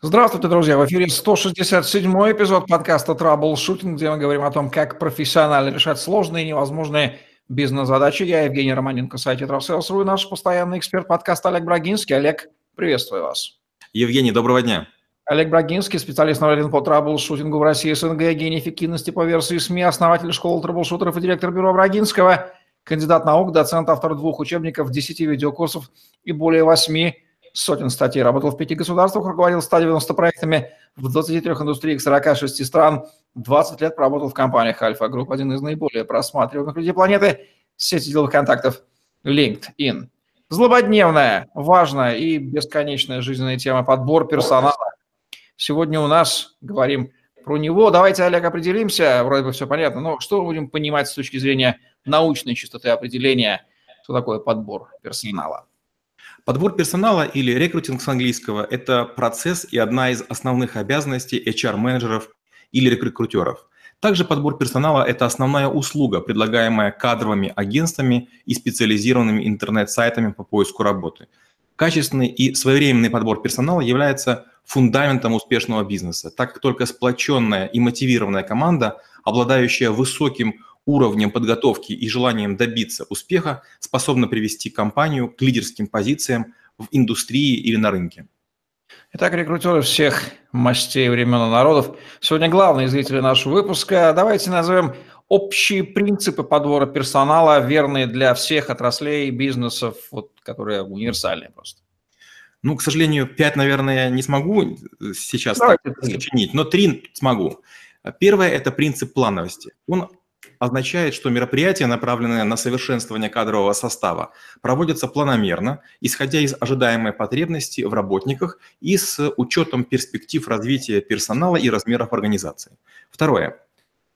Здравствуйте, друзья! В эфире 167 эпизод подкаста «Траблшутинг», где мы говорим о том, как профессионально решать сложные и невозможные бизнес-задачи. Я Евгений Романенко, сайт «Травселс.ру» и наш постоянный эксперт подкаста Олег Брагинский. Олег, приветствую вас. Евгений, доброго дня. Олег Брагинский, специалист номер один по траблшутингу в России, СНГ, гений эффективности по версии СМИ, основатель школы траблшутеров и директор бюро Брагинского, кандидат наук, доцент, автор двух учебников, 10 видеокурсов и более 8 сотен статей, работал в пяти государствах, руководил 190 проектами в 23 индустриях 46 стран, 20 лет проработал в компаниях Альфа Групп, один из наиболее просматриваемых людей планеты, сети деловых контактов LinkedIn. Злободневная, важная и бесконечная жизненная тема подбор персонала. Сегодня у нас говорим про него. Давайте, Олег, определимся, вроде бы все понятно, но что мы будем понимать с точки зрения научной чистоты определения, что такое подбор персонала? Подбор персонала или рекрутинг с английского – это процесс и одна из основных обязанностей HR-менеджеров или рекрутеров. Также подбор персонала – это основная услуга, предлагаемая кадровыми агентствами и специализированными интернет-сайтами по поиску работы. Качественный и своевременный подбор персонала является фундаментом успешного бизнеса, так как только сплоченная и мотивированная команда, обладающая высоким уровнем подготовки и желанием добиться успеха способна привести компанию к лидерским позициям в индустрии или на рынке. Итак, рекрутеры всех мастей времен и народов. Сегодня главные зрители нашего выпуска. Давайте назовем общие принципы подбора персонала, верные для всех отраслей, бизнесов, вот, которые универсальные просто. Ну, к сожалению, пять, наверное, не смогу сейчас сочинить, но три смогу. Первое – это принцип плановости. Он означает, что мероприятия, направленные на совершенствование кадрового состава, проводятся планомерно, исходя из ожидаемой потребности в работниках и с учетом перспектив развития персонала и размеров организации. Второе.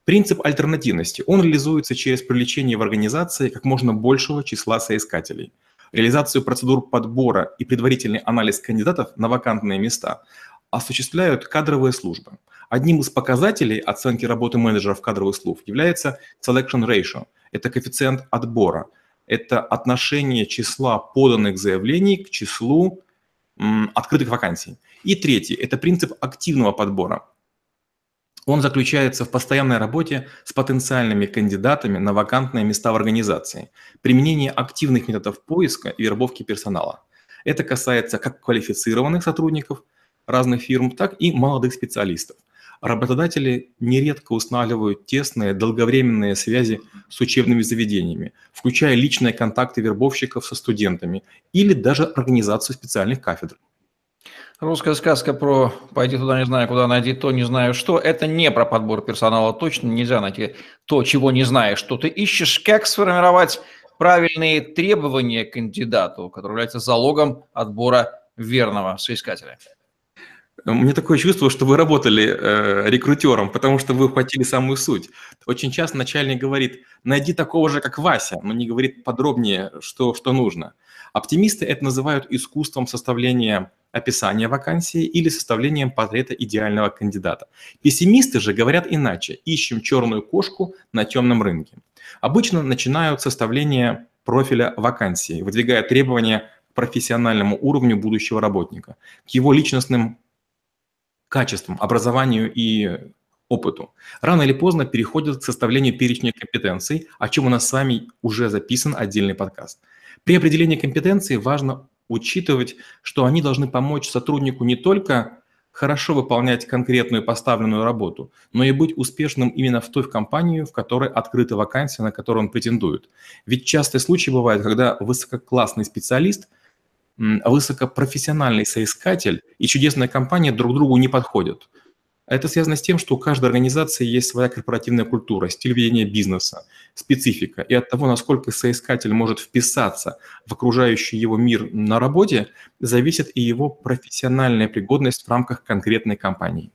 Принцип альтернативности. Он реализуется через привлечение в организации как можно большего числа соискателей. Реализацию процедур подбора и предварительный анализ кандидатов на вакантные места осуществляют кадровые службы. Одним из показателей оценки работы менеджеров кадровых служб является selection ratio. Это коэффициент отбора. Это отношение числа поданных заявлений к числу м, открытых вакансий. И третий – это принцип активного подбора. Он заключается в постоянной работе с потенциальными кандидатами на вакантные места в организации, применение активных методов поиска и вербовки персонала. Это касается как квалифицированных сотрудников разных фирм, так и молодых специалистов – Работодатели нередко устанавливают тесные долговременные связи с учебными заведениями, включая личные контакты вербовщиков со студентами или даже организацию специальных кафедр. Русская сказка про «пойди туда, не знаю куда, найди то, не знаю что» – это не про подбор персонала. Точно нельзя найти то, чего не знаешь, что ты ищешь. Как сформировать правильные требования к кандидату, который является залогом отбора верного соискателя? Мне такое чувство, что вы работали э, рекрутером, потому что вы ухватили самую суть. Очень часто начальник говорит, найди такого же, как Вася, но не говорит подробнее, что, что нужно. Оптимисты это называют искусством составления описания вакансии или составлением портрета идеального кандидата. Пессимисты же говорят иначе. Ищем черную кошку на темном рынке. Обычно начинают составление профиля вакансии, выдвигая требования к профессиональному уровню будущего работника, к его личностным качествам, образованию и опыту. Рано или поздно переходят к составлению перечня компетенций, о чем у нас с вами уже записан отдельный подкаст. При определении компетенций важно учитывать, что они должны помочь сотруднику не только хорошо выполнять конкретную поставленную работу, но и быть успешным именно в той компании, в которой открыта вакансия, на которую он претендует. Ведь частый случай бывает, когда высококлассный специалист – высокопрофессиональный соискатель и чудесная компания друг другу не подходят. Это связано с тем, что у каждой организации есть своя корпоративная культура, стиль ведения бизнеса, специфика. И от того, насколько соискатель может вписаться в окружающий его мир на работе, зависит и его профессиональная пригодность в рамках конкретной компании.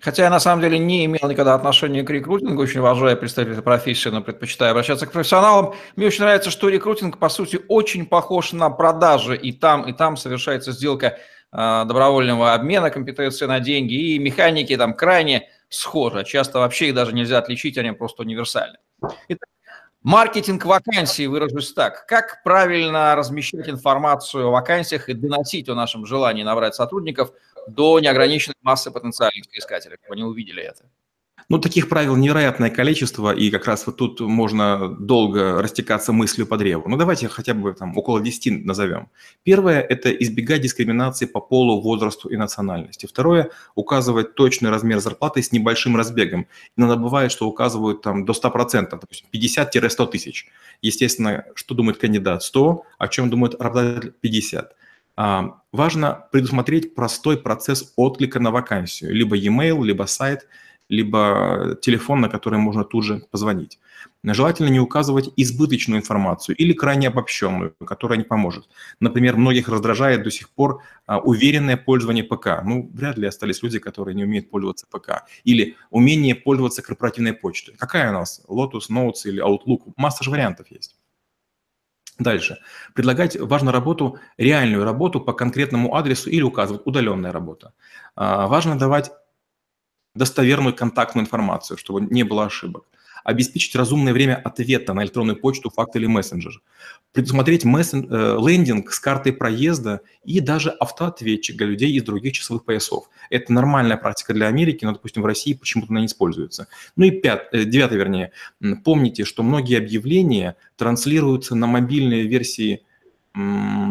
Хотя я на самом деле не имел никогда отношения к рекрутингу, очень уважаю представителей профессии, но предпочитаю обращаться к профессионалам. Мне очень нравится, что рекрутинг, по сути, очень похож на продажи. И там, и там совершается сделка э, добровольного обмена компетенции на деньги. И механики там крайне схожи. Часто вообще их даже нельзя отличить, они просто универсальны. Итак, маркетинг вакансий, выражусь так. Как правильно размещать информацию о вакансиях и доносить о нашем желании набрать сотрудников – до неограниченной массы потенциальных искателей, чтобы они увидели это? Ну, таких правил невероятное количество, и как раз вот тут можно долго растекаться мыслью по древу. Ну, давайте хотя бы там около 10 назовем. Первое – это избегать дискриминации по полу, возрасту и национальности. Второе – указывать точный размер зарплаты с небольшим разбегом. Иногда бывает, что указывают там до 100%, допустим, 50-100 тысяч. Естественно, что думает кандидат? 100, о чем думает работодатель? 50. А, важно предусмотреть простой процесс отклика на вакансию. Либо e-mail, либо сайт – либо телефон, на который можно тут же позвонить. Желательно не указывать избыточную информацию или крайне обобщенную, которая не поможет. Например, многих раздражает до сих пор а, уверенное пользование ПК. Ну, вряд ли остались люди, которые не умеют пользоваться ПК. Или умение пользоваться корпоративной почтой. Какая у нас? Lotus, Notes или Outlook? Масса же вариантов есть. Дальше. Предлагать важно работу, реальную работу по конкретному адресу или указывать удаленная работа. А, важно давать достоверную контактную информацию, чтобы не было ошибок. Обеспечить разумное время ответа на электронную почту, факт или мессенджер. Предусмотреть мессен... э, лендинг с картой проезда и даже автоответчик для людей из других часовых поясов. Это нормальная практика для Америки, но, допустим, в России почему-то она не используется. Ну и пят... э, девятое, вернее. Помните, что многие объявления транслируются на мобильные версии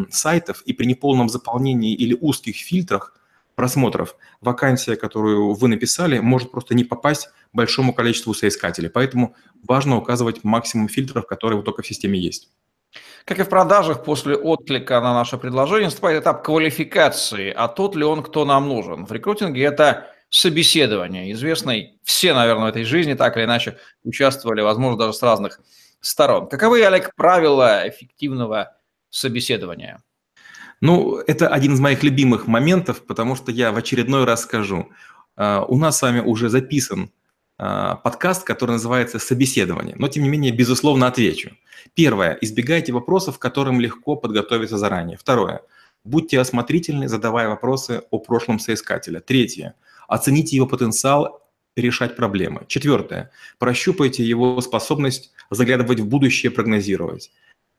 сайтов, и при неполном заполнении или узких фильтрах просмотров вакансия, которую вы написали, может просто не попасть большому количеству соискателей. Поэтому важно указывать максимум фильтров, которые вот только в системе есть. Как и в продажах, после отклика на наше предложение наступает этап квалификации, а тот ли он, кто нам нужен. В рекрутинге это собеседование, известный все, наверное, в этой жизни так или иначе участвовали, возможно, даже с разных сторон. Каковы, Олег, правила эффективного собеседования? Ну, это один из моих любимых моментов, потому что я в очередной раз скажу. А, у нас с вами уже записан а, подкаст, который называется «Собеседование», но, тем не менее, безусловно, отвечу. Первое. Избегайте вопросов, которым легко подготовиться заранее. Второе. Будьте осмотрительны, задавая вопросы о прошлом соискателя. Третье. Оцените его потенциал решать проблемы. Четвертое. Прощупайте его способность заглядывать в будущее, прогнозировать.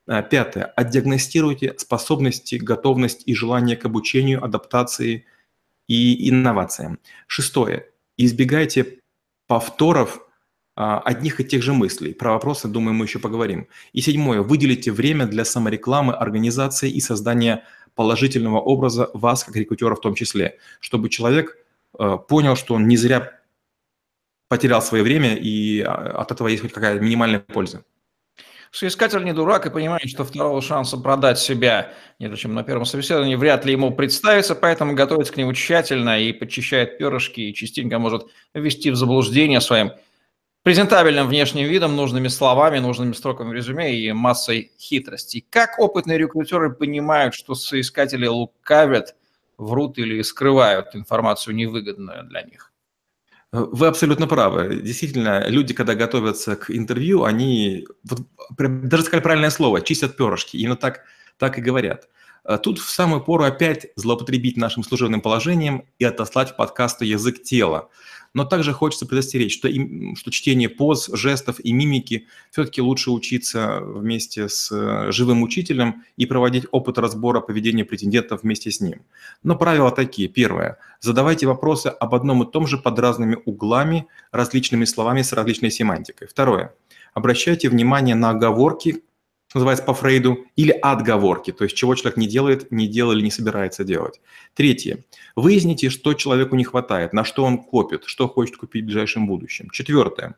А, пятое. Отдиагностируйте способности, готовность и желание к обучению, адаптации и инновациям. Шестое. Избегайте повторов а, одних и тех же мыслей. Про вопросы, думаю, мы еще поговорим. И седьмое. Выделите время для саморекламы, организации и создания положительного образа вас, как рекрутера в том числе, чтобы человек а, понял, что он не зря потерял свое время, и от этого есть хоть какая-то минимальная польза. Соискатель не дурак и понимает, что второго шанса продать себя, нежели чем на первом собеседовании, вряд ли ему представится, поэтому готовится к нему тщательно и подчищает перышки, и частенько может ввести в заблуждение своим презентабельным внешним видом, нужными словами, нужными строками резюме и массой хитростей. Как опытные рекрутеры понимают, что соискатели лукавят, врут или скрывают информацию невыгодную для них? Вы абсолютно правы. Действительно, люди, когда готовятся к интервью, они, вот, даже сказали правильное слово, чистят перышки. Именно так, так и говорят. А тут в самую пору опять злоупотребить нашим служебным положением и отослать в подкасту «Язык тела». Но также хочется предостеречь, что, им, что чтение поз, жестов и мимики все-таки лучше учиться вместе с э, живым учителем и проводить опыт разбора поведения претендентов вместе с ним. Но правила такие. Первое. Задавайте вопросы об одном и том же под разными углами, различными словами с различной семантикой. Второе. Обращайте внимание на оговорки, что называется по Фрейду, или отговорки, то есть чего человек не делает, не делал или не собирается делать. Третье. Выясните, что человеку не хватает, на что он копит, что хочет купить в ближайшем будущем. Четвертое.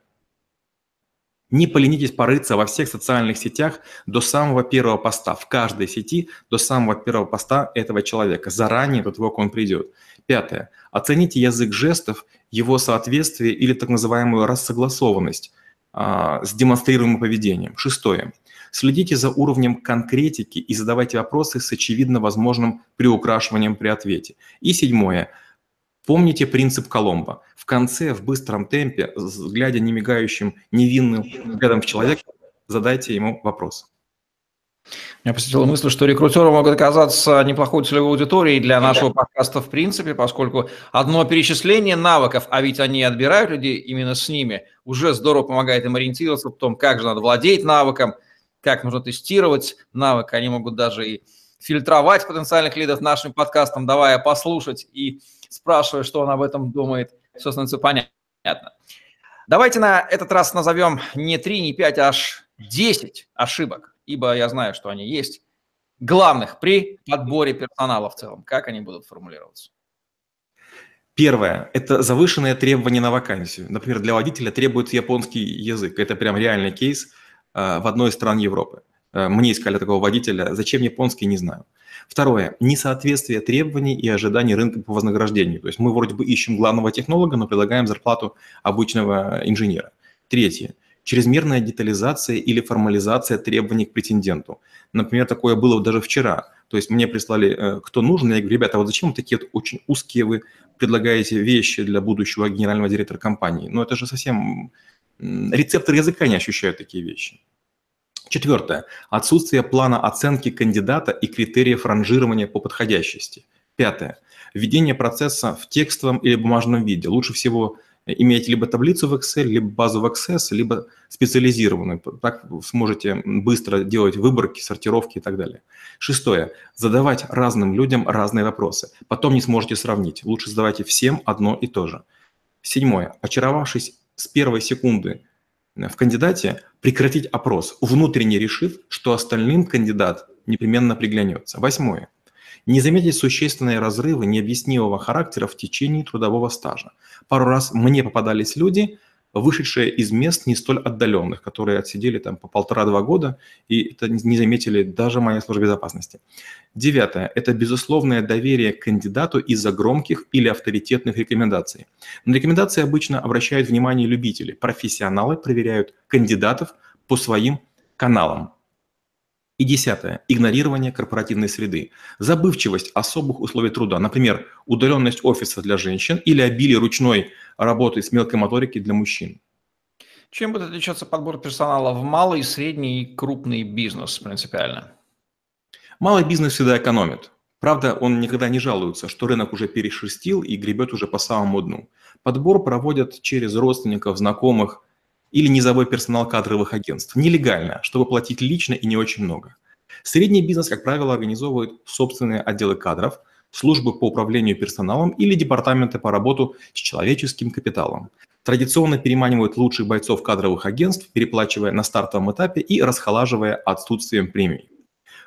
Не поленитесь порыться во всех социальных сетях до самого первого поста, в каждой сети до самого первого поста этого человека, заранее до того, как он придет. Пятое. Оцените язык жестов, его соответствие или так называемую рассогласованность а, с демонстрируемым поведением. Шестое. Следите за уровнем конкретики и задавайте вопросы с очевидно возможным приукрашиванием при ответе. И седьмое. Помните принцип Коломбо. В конце, в быстром темпе, глядя немигающим, невинным взглядом в человека, задайте ему вопрос. Меня посетила мысль, что рекрутеры могут оказаться неплохой целевой аудиторией для нашего подкаста в принципе, поскольку одно перечисление навыков, а ведь они отбирают людей именно с ними, уже здорово помогает им ориентироваться в том, как же надо владеть навыком – как нужно тестировать навык, они могут даже и фильтровать потенциальных лидов нашим подкастом, давая послушать и спрашивая, что он об этом думает, все становится понятно. Давайте на этот раз назовем не 3, не 5, а аж 10 ошибок, ибо я знаю, что они есть, главных при подборе персонала в целом. Как они будут формулироваться? Первое – это завышенные требования на вакансию. Например, для водителя требуется японский язык. Это прям реальный кейс в одной из стран Европы. Э, мне искали такого водителя. Зачем японский, не знаю. Второе. Несоответствие требований и ожиданий рынка по вознаграждению. То есть мы вроде бы ищем главного технолога, но предлагаем зарплату обычного инженера. Третье. Чрезмерная детализация или формализация требований к претенденту. Например, такое было даже вчера. То есть мне прислали, э, кто нужен, я говорю, ребята, а вот зачем такие вот очень узкие вы предлагаете вещи для будущего генерального директора компании? Ну это же совсем... Рецепторы языка не ощущают такие вещи. Четвертое. Отсутствие плана оценки кандидата и критериев ранжирования по подходящести. Пятое. Введение процесса в текстовом или бумажном виде. Лучше всего иметь либо таблицу в Excel, либо базу в Access, либо специализированную. Так сможете быстро делать выборки, сортировки и так далее. Шестое. Задавать разным людям разные вопросы. Потом не сможете сравнить. Лучше задавайте всем одно и то же. Седьмое. Очаровавшись с первой секунды в кандидате прекратить опрос, внутренне решив, что остальным кандидат непременно приглянется. Восьмое. Не заметить существенные разрывы необъяснимого характера в течение трудового стажа. Пару раз мне попадались люди – вышедшие из мест не столь отдаленных, которые отсидели там по полтора-два года, и это не заметили даже моя служба безопасности. Девятое – это безусловное доверие к кандидату из-за громких или авторитетных рекомендаций. На рекомендации обычно обращают внимание любители. Профессионалы проверяют кандидатов по своим каналам. И десятое – игнорирование корпоративной среды. Забывчивость особых условий труда, например, удаленность офиса для женщин или обилие ручной работы с мелкой моторики для мужчин. Чем будет отличаться подбор персонала в малый, средний и крупный бизнес принципиально? Малый бизнес всегда экономит. Правда, он никогда не жалуется, что рынок уже перешерстил и гребет уже по самому дну. Подбор проводят через родственников, знакомых – или низовой персонал кадровых агентств. Нелегально, чтобы платить лично и не очень много. Средний бизнес, как правило, организовывает собственные отделы кадров, службы по управлению персоналом или департаменты по работу с человеческим капиталом. Традиционно переманивают лучших бойцов кадровых агентств, переплачивая на стартовом этапе и расхолаживая отсутствием премий.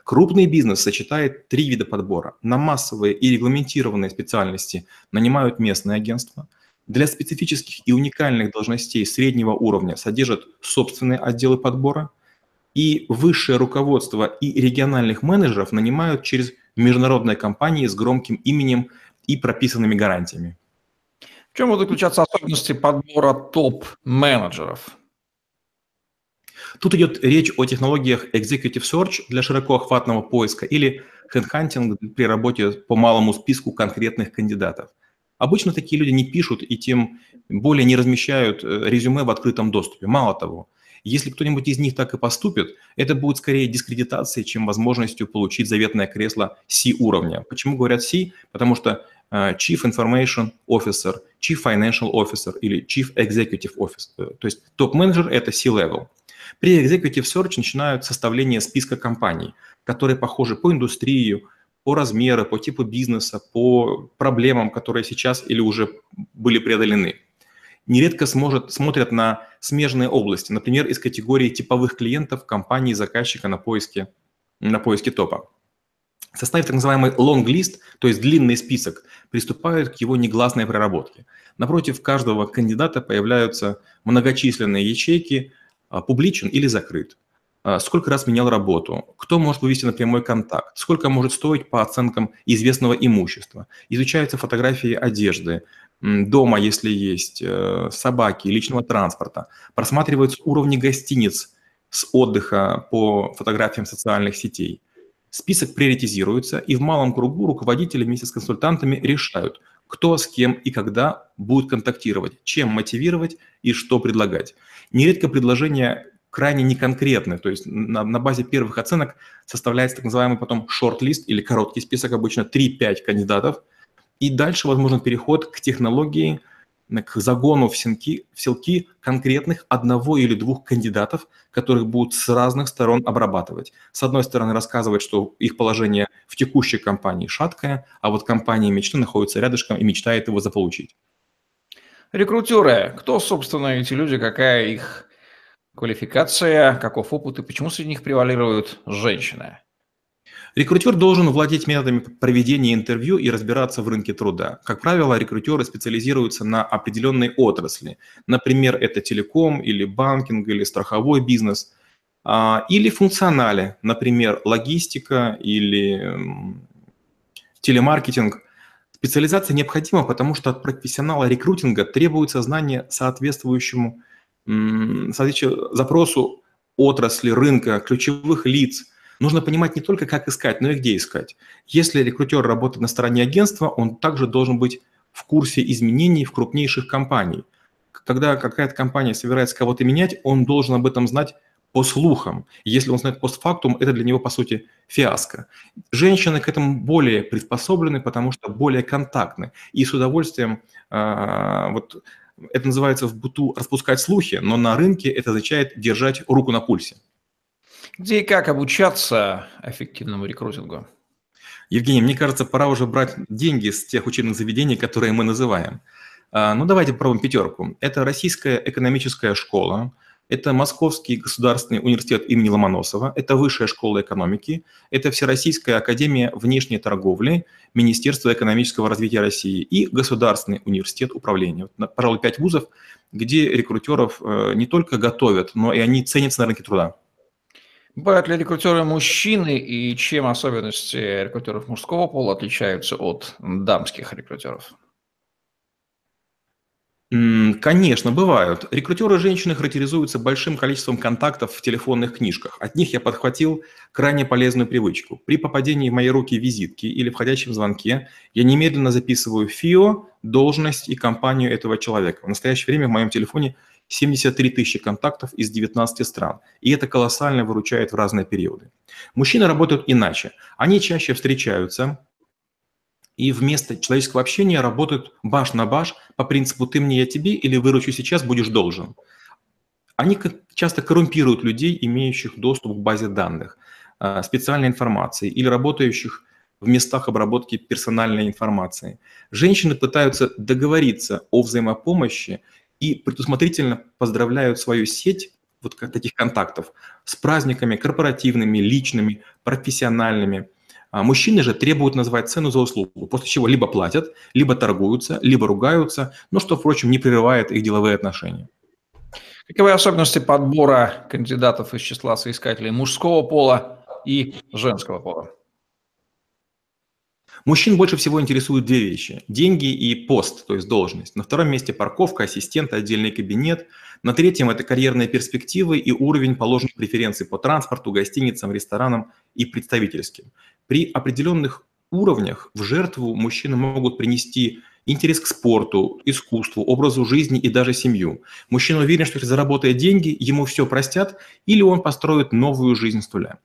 Крупный бизнес сочетает три вида подбора. На массовые и регламентированные специальности нанимают местные агентства – для специфических и уникальных должностей среднего уровня содержат собственные отделы подбора, и высшее руководство и региональных менеджеров нанимают через международные компании с громким именем и прописанными гарантиями. В чем будут заключаться особенности подбора топ-менеджеров? Тут идет речь о технологиях Executive Search для широкоохватного поиска или Headhunting при работе по малому списку конкретных кандидатов – Обычно такие люди не пишут и тем более не размещают э, резюме в открытом доступе. Мало того, если кто-нибудь из них так и поступит, это будет скорее дискредитацией, чем возможностью получить заветное кресло C-уровня. Почему говорят C? Потому что э, Chief Information Officer, Chief Financial Officer или Chief Executive Officer. Э, то есть топ-менеджер – это C-level. При Executive Search начинают составление списка компаний, которые похожи по индустрии, по размеру, по типу бизнеса, по проблемам, которые сейчас или уже были преодолены. Нередко сможет, смотрят на смежные области, например, из категории типовых клиентов компании заказчика на поиске, на поиске топа. Составив так называемый long list, то есть длинный список, приступают к его негласной проработке. Напротив каждого кандидата появляются многочисленные ячейки, а, публичен или закрыт. А, сколько раз менял работу, кто может вывести на прямой контакт, сколько может стоить по оценкам известного имущества. Изучаются фотографии одежды, дома, если есть, э, собаки, личного транспорта. Просматриваются уровни гостиниц с отдыха по фотографиям социальных сетей. Список приоритизируется, и в малом кругу руководители вместе с консультантами решают, кто с кем и когда будет контактировать, чем мотивировать и что предлагать. Нередко предложения крайне неконкретны. То есть на, на базе первых оценок составляется так называемый потом шорт-лист или короткий список, обычно 3-5 кандидатов. И дальше возможен переход к технологии к загону в, сенки, в селки конкретных одного или двух кандидатов, которых будут с разных сторон обрабатывать. С одной стороны, рассказывать, что их положение в текущей компании шаткое, а вот компания мечты находится рядышком и мечтает его заполучить. Рекрутеры. Кто, собственно, эти люди, какая их квалификация, каков опыт и почему среди них превалируют женщины? Рекрутер должен владеть методами проведения интервью и разбираться в рынке труда. Как правило, рекрутеры специализируются на определенной отрасли. Например, это телеком или банкинг или страховой бизнес. А, или функционале, например, логистика или телемаркетинг. Специализация необходима, потому что от профессионала рекрутинга требуется знание соответствующему запросу отрасли, рынка, ключевых лиц – Нужно понимать не только, как искать, но и где искать. Если рекрутер работает на стороне агентства, он также должен быть в курсе изменений в крупнейших компаниях. Когда какая-то компания собирается кого-то менять, он должен об этом знать по слухам. Если он знает постфактум, это для него, по сути, фиаско. Женщины к этому более приспособлены, потому что более контактны. И с удовольствием, э, вот это называется в буту распускать слухи, но на рынке это означает держать руку на пульсе. Где и как обучаться эффективному рекрутингу? Евгений, мне кажется, пора уже брать деньги с тех учебных заведений, которые мы называем. А, ну, давайте попробуем пятерку. Это Российская экономическая школа, это Московский государственный университет имени Ломоносова, это Высшая школа экономики, это Всероссийская академия внешней торговли, Министерство экономического развития России и Государственный университет управления. Вот, пожалуй, пять вузов, где рекрутеров э, не только готовят, но и они ценятся на рынке труда. Бывают ли рекрутеры мужчины и чем особенности рекрутеров мужского пола отличаются от дамских рекрутеров? Конечно, бывают. Рекрутеры женщины характеризуются большим количеством контактов в телефонных книжках. От них я подхватил крайне полезную привычку. При попадении в мои руки визитки или входящем звонке я немедленно записываю ФИО, должность и компанию этого человека. В настоящее время в моем телефоне – 73 тысячи контактов из 19 стран. И это колоссально выручает в разные периоды. Мужчины работают иначе. Они чаще встречаются, и вместо человеческого общения работают баш на баш по принципу «ты мне, я тебе» или «выручу сейчас, будешь должен». Они часто коррумпируют людей, имеющих доступ к базе данных, а, специальной информации или работающих в местах обработки персональной информации. Женщины пытаются договориться о взаимопомощи и предусмотрительно поздравляют свою сеть вот таких контактов с праздниками корпоративными, личными, профессиональными. А мужчины же требуют назвать цену за услугу, после чего либо платят, либо торгуются, либо ругаются, но что, впрочем, не прерывает их деловые отношения. Каковы особенности подбора кандидатов из числа соискателей мужского пола и женского пола? Мужчин больше всего интересуют две вещи – деньги и пост, то есть должность. На втором месте парковка, ассистент, отдельный кабинет. На третьем – это карьерные перспективы и уровень положенных преференций по транспорту, гостиницам, ресторанам и представительским. При определенных уровнях в жертву мужчины могут принести интерес к спорту, искусству, образу жизни и даже семью. Мужчина уверен, что если заработает деньги, ему все простят или он построит новую жизнь с нуля.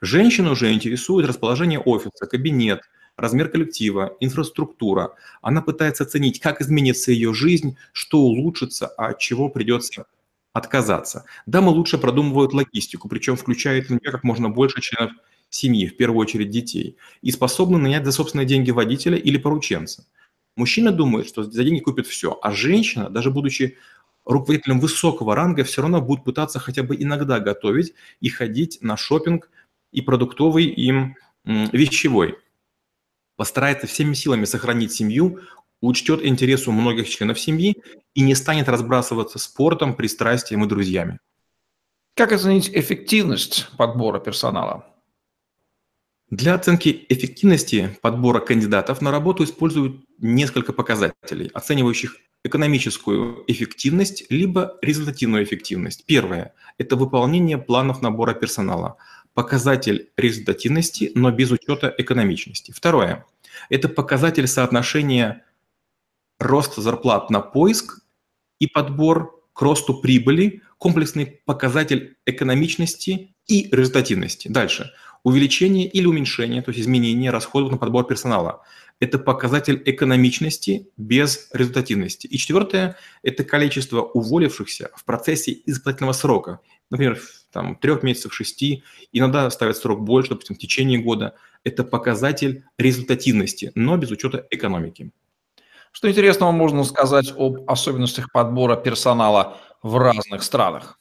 Женщину уже интересует расположение офиса, кабинет, размер коллектива, инфраструктура. Она пытается оценить, как изменится ее жизнь, что улучшится, а от чего придется отказаться. Дамы лучше продумывают логистику, причем включают в нее как можно больше членов семьи, в первую очередь детей, и способны нанять за собственные деньги водителя или порученца. Мужчина думает, что за деньги купит все, а женщина, даже будучи руководителем высокого ранга, все равно будет пытаться хотя бы иногда готовить и ходить на шопинг и продуктовый, и вещевой постарается всеми силами сохранить семью, учтет интересы многих членов семьи и не станет разбрасываться спортом, пристрастием и друзьями. Как оценить эффективность подбора персонала? Для оценки эффективности подбора кандидатов на работу используют несколько показателей, оценивающих экономическую эффективность либо результативную эффективность. Первое – это выполнение планов набора персонала – показатель результативности, но без учета экономичности. Второе – это показатель соотношения роста зарплат на поиск и подбор к росту прибыли, комплексный показатель экономичности и результативности. Дальше. увеличение или уменьшение, то есть изменение расходов на подбор персонала. Это показатель экономичности без результативности. И четвертое – это количество уволившихся в процессе испытательного срока. Например, там, трех месяцев, шести, иногда ставят срок больше, допустим, в течение года. Это показатель результативности, но без учета экономики. Что интересного можно сказать об особенностях подбора персонала в разных странах?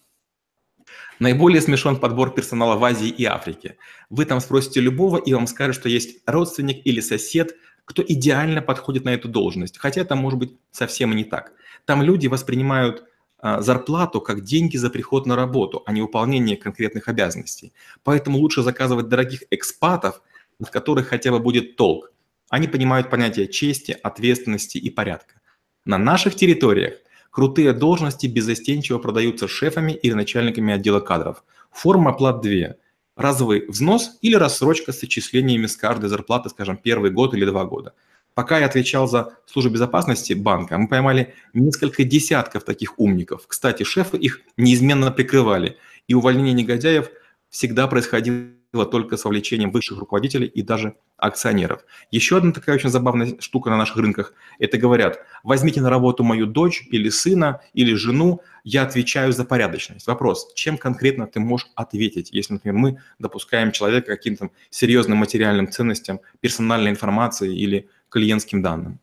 Наиболее смешон подбор персонала в Азии и Африке. Вы там спросите любого, и вам скажут, что есть родственник или сосед, кто идеально подходит на эту должность. Хотя это может быть совсем не так. Там люди воспринимают а, зарплату как деньги за приход на работу, а не выполнение конкретных обязанностей. Поэтому лучше заказывать дорогих экспатов, от которых хотя бы будет толк. Они понимают понятие чести, ответственности и порядка. На наших территориях Крутые должности беззастенчиво продаются шефами или начальниками отдела кадров. Форма оплат две. Разовый взнос или рассрочка с отчислениями с каждой зарплаты, скажем, первый год или два года. Пока я отвечал за службу безопасности банка, мы поймали несколько десятков таких умников. Кстати, шефы их неизменно прикрывали, и увольнение негодяев всегда происходило только с вовлечением высших руководителей и даже акционеров. Еще одна такая очень забавная штука на наших рынках – это говорят, возьмите на работу мою дочь или сына, или жену, я отвечаю за порядочность. Вопрос, чем конкретно ты можешь ответить, если, например, мы допускаем человека каким-то серьезным материальным ценностям, персональной информации или клиентским данным?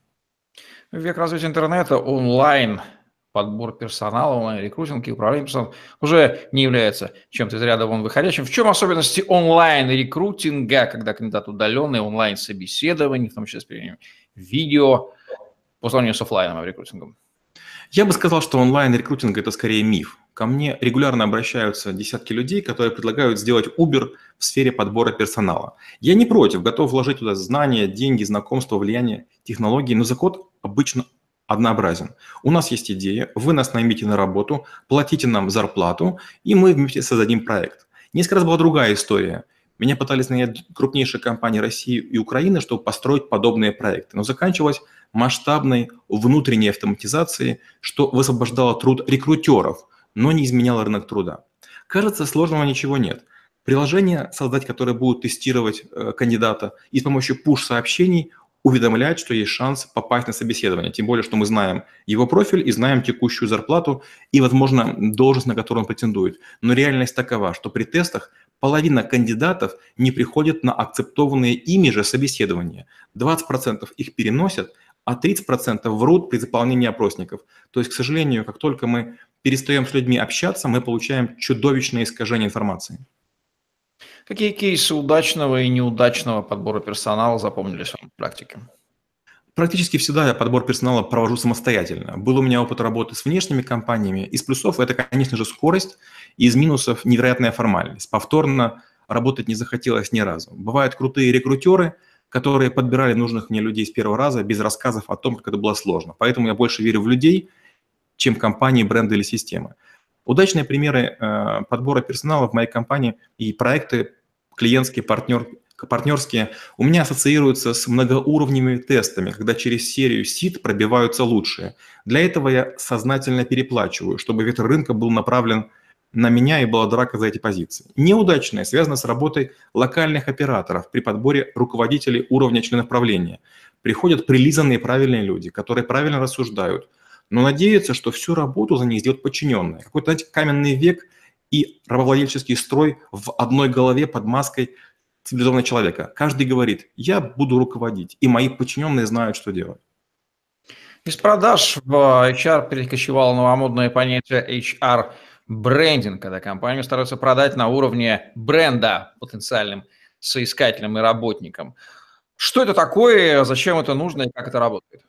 Век развития интернета, онлайн – подбор персонала, онлайн-рекрутинг и управление персоналом уже не является чем-то из ряда вон выходящим. В чем особенности онлайн-рекрутинга, когда кандидат удаленный, онлайн-собеседований, в том числе с применением видео, по сравнению с офлайновым рекрутингом? Я бы сказал, что онлайн-рекрутинг – это скорее миф. Ко мне регулярно обращаются десятки людей, которые предлагают сделать Uber в сфере подбора персонала. Я не против, готов вложить туда знания, деньги, знакомства, влияние, технологии, но заход обычно однообразен. У нас есть идея, вы нас наймите на работу, платите нам зарплату, и мы вместе создадим проект. Несколько раз была другая история. Меня пытались нанять крупнейшие компании России и Украины, чтобы построить подобные проекты. Но заканчивалось масштабной внутренней автоматизацией, что высвобождало труд рекрутеров, но не изменяло рынок труда. Кажется, сложного ничего нет. Приложение создать, которое будет тестировать э, кандидата и с помощью push-сообщений уведомлять, что есть шанс попасть на собеседование. Тем более, что мы знаем его профиль и знаем текущую зарплату и, возможно, должность, на которую он претендует. Но реальность такова, что при тестах половина кандидатов не приходит на акцептованные ими же собеседования. 20% их переносят, а 30% врут при заполнении опросников. То есть, к сожалению, как только мы перестаем с людьми общаться, мы получаем чудовищное искажение информации. Какие кейсы удачного и неудачного подбора персонала запомнились вам в практике? Практически всегда я подбор персонала провожу самостоятельно. Был у меня опыт работы с внешними компаниями. Из плюсов это, конечно же, скорость, и из минусов невероятная формальность. Повторно работать не захотелось ни разу. Бывают крутые рекрутеры, которые подбирали нужных мне людей с первого раза без рассказов о том, как это было сложно. Поэтому я больше верю в людей, чем в компании, бренды или системы. Удачные примеры э, подбора персонала в моей компании и проекты клиентские, партнер, партнерские, у меня ассоциируются с многоуровневыми тестами, когда через серию сит пробиваются лучшие. Для этого я сознательно переплачиваю, чтобы ветер рынка был направлен на меня и была драка за эти позиции. Неудачное связано с работой локальных операторов при подборе руководителей уровня членов правления. Приходят прилизанные правильные люди, которые правильно рассуждают, но надеются, что всю работу за них сделают подчиненные. Какой-то, знаете, каменный век – и рабовладельческий строй в одной голове под маской цивилизованного человека. Каждый говорит, я буду руководить, и мои подчиненные знают, что делать. Из продаж в HR перекочевало новомодное понятие HR брендинг, когда компания старается продать на уровне бренда потенциальным соискателям и работникам. Что это такое, зачем это нужно и как это работает?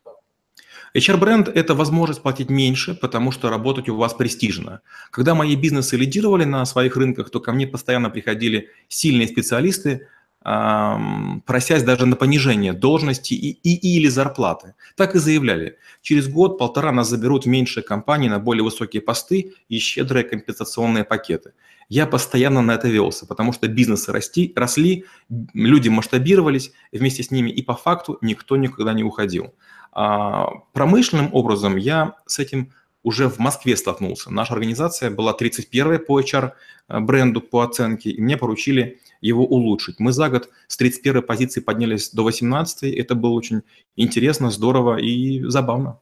HR-бренд – это возможность платить меньше, потому что работать у вас престижно. Когда мои бизнесы лидировали на своих рынках, то ко мне постоянно приходили сильные специалисты, просясь даже на понижение должности и, и или зарплаты. Так и заявляли. Через год-полтора нас заберут меньшие компании на более высокие посты и щедрые компенсационные пакеты. Я постоянно на это велся, потому что бизнесы расти, росли, люди масштабировались, вместе с ними и по факту никто никогда не уходил. А, промышленным образом я с этим уже в Москве столкнулся. Наша организация была 31-я по HR-бренду по оценке, и мне поручили его улучшить. Мы за год с 31 позиции поднялись до 18, это было очень интересно, здорово и забавно.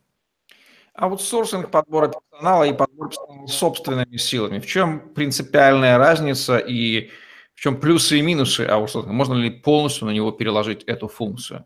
Аутсорсинг подбора персонала и подбор персонала собственными силами. В чем принципиальная разница и в чем плюсы и минусы аутсорсинга? Можно ли полностью на него переложить эту функцию?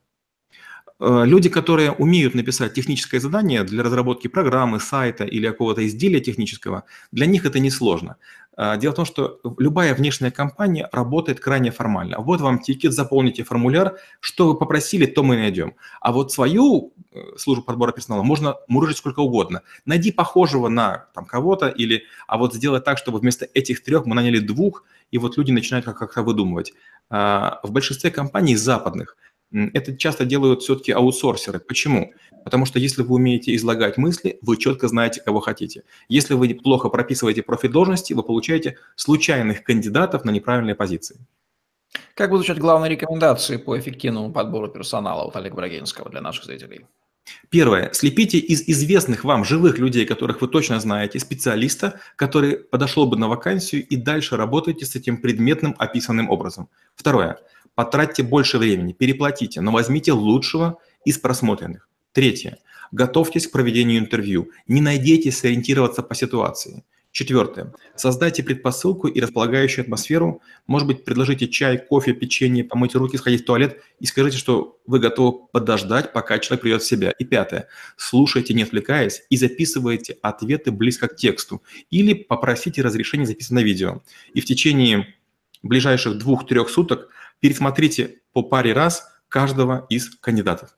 Э, люди, которые умеют написать техническое задание для разработки программы, сайта или какого-то изделия технического, для них это несложно. Э, дело в том, что любая внешняя компания работает крайне формально. Вот вам тикет, заполните формуляр, что вы попросили, то мы найдем. А вот свою э, службу подбора персонала можно мурыжить сколько угодно. Найди похожего на там, кого-то, или, а вот сделать так, чтобы вместо этих трех мы наняли двух, и вот люди начинают как-то выдумывать. В большинстве компаний западных – это часто делают все-таки аутсорсеры. Почему? Потому что если вы умеете излагать мысли, вы четко знаете, кого хотите. Если вы плохо прописываете профиль должности, вы получаете случайных кандидатов на неправильные позиции. Как будут звучат главные рекомендации по эффективному подбору персонала от Олега Брагинского для наших зрителей? Первое. Слепите из известных вам живых людей, которых вы точно знаете, специалиста, который подошел бы на вакансию и дальше работайте с этим предметным описанным образом. Второе потратьте больше времени, переплатите, но возьмите лучшего из просмотренных. Третье. Готовьтесь к проведению интервью. Не надейтесь сориентироваться по ситуации. Четвертое. Создайте предпосылку и располагающую атмосферу. Может быть, предложите чай, кофе, печенье, помыть руки, сходить в туалет и скажите, что вы готовы подождать, пока человек придет в себя. И пятое. Слушайте, не отвлекаясь, и записывайте ответы близко к тексту. Или попросите разрешения записать на видео. И в течение ближайших двух-трех суток пересмотрите по паре раз каждого из кандидатов.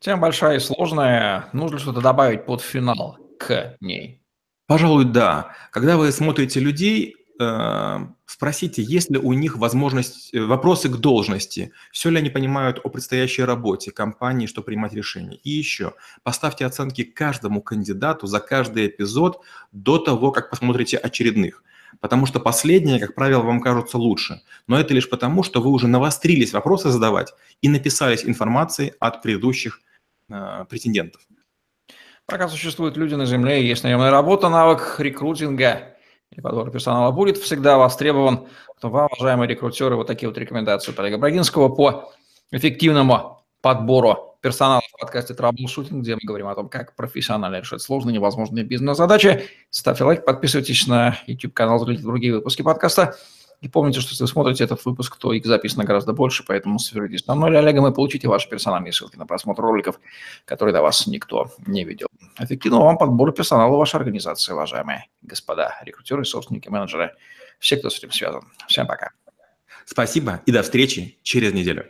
Тема большая и сложная. Нужно что-то добавить под финал к ней? Пожалуй, да. Когда вы смотрите людей, э, спросите, есть ли у них возможность, э, вопросы к должности, все ли они понимают о предстоящей работе компании, что принимать решения. И еще, поставьте оценки каждому кандидату за каждый эпизод до того, как посмотрите очередных потому что последние, как правило, вам кажутся лучше. Но это лишь потому, что вы уже навострились вопросы задавать и написались информацией от предыдущих э, претендентов. Пока существуют люди на Земле, есть наемная работа, навык рекрутинга и подбор персонала будет всегда востребован. То вам, уважаемые рекрутеры, вот такие вот рекомендации Олега Брагинского по эффективному подбору персонала в подкасте Troubleshooting, где мы говорим о том, как профессионально решать сложные, невозможные бизнес-задачи. Ставьте лайк, подписывайтесь на YouTube-канал, смотрите другие выпуски подкаста. И помните, что если вы смотрите этот выпуск, то их записано гораздо больше, поэтому свяжитесь со мной или Олегом и получите ваши персональные ссылки на просмотр роликов, которые до вас никто не видел. Эффективного вам подбора персонала вашей организации, уважаемые господа, рекрутеры, собственники, менеджеры, все, кто с этим связан. Всем пока. Спасибо и до встречи через неделю.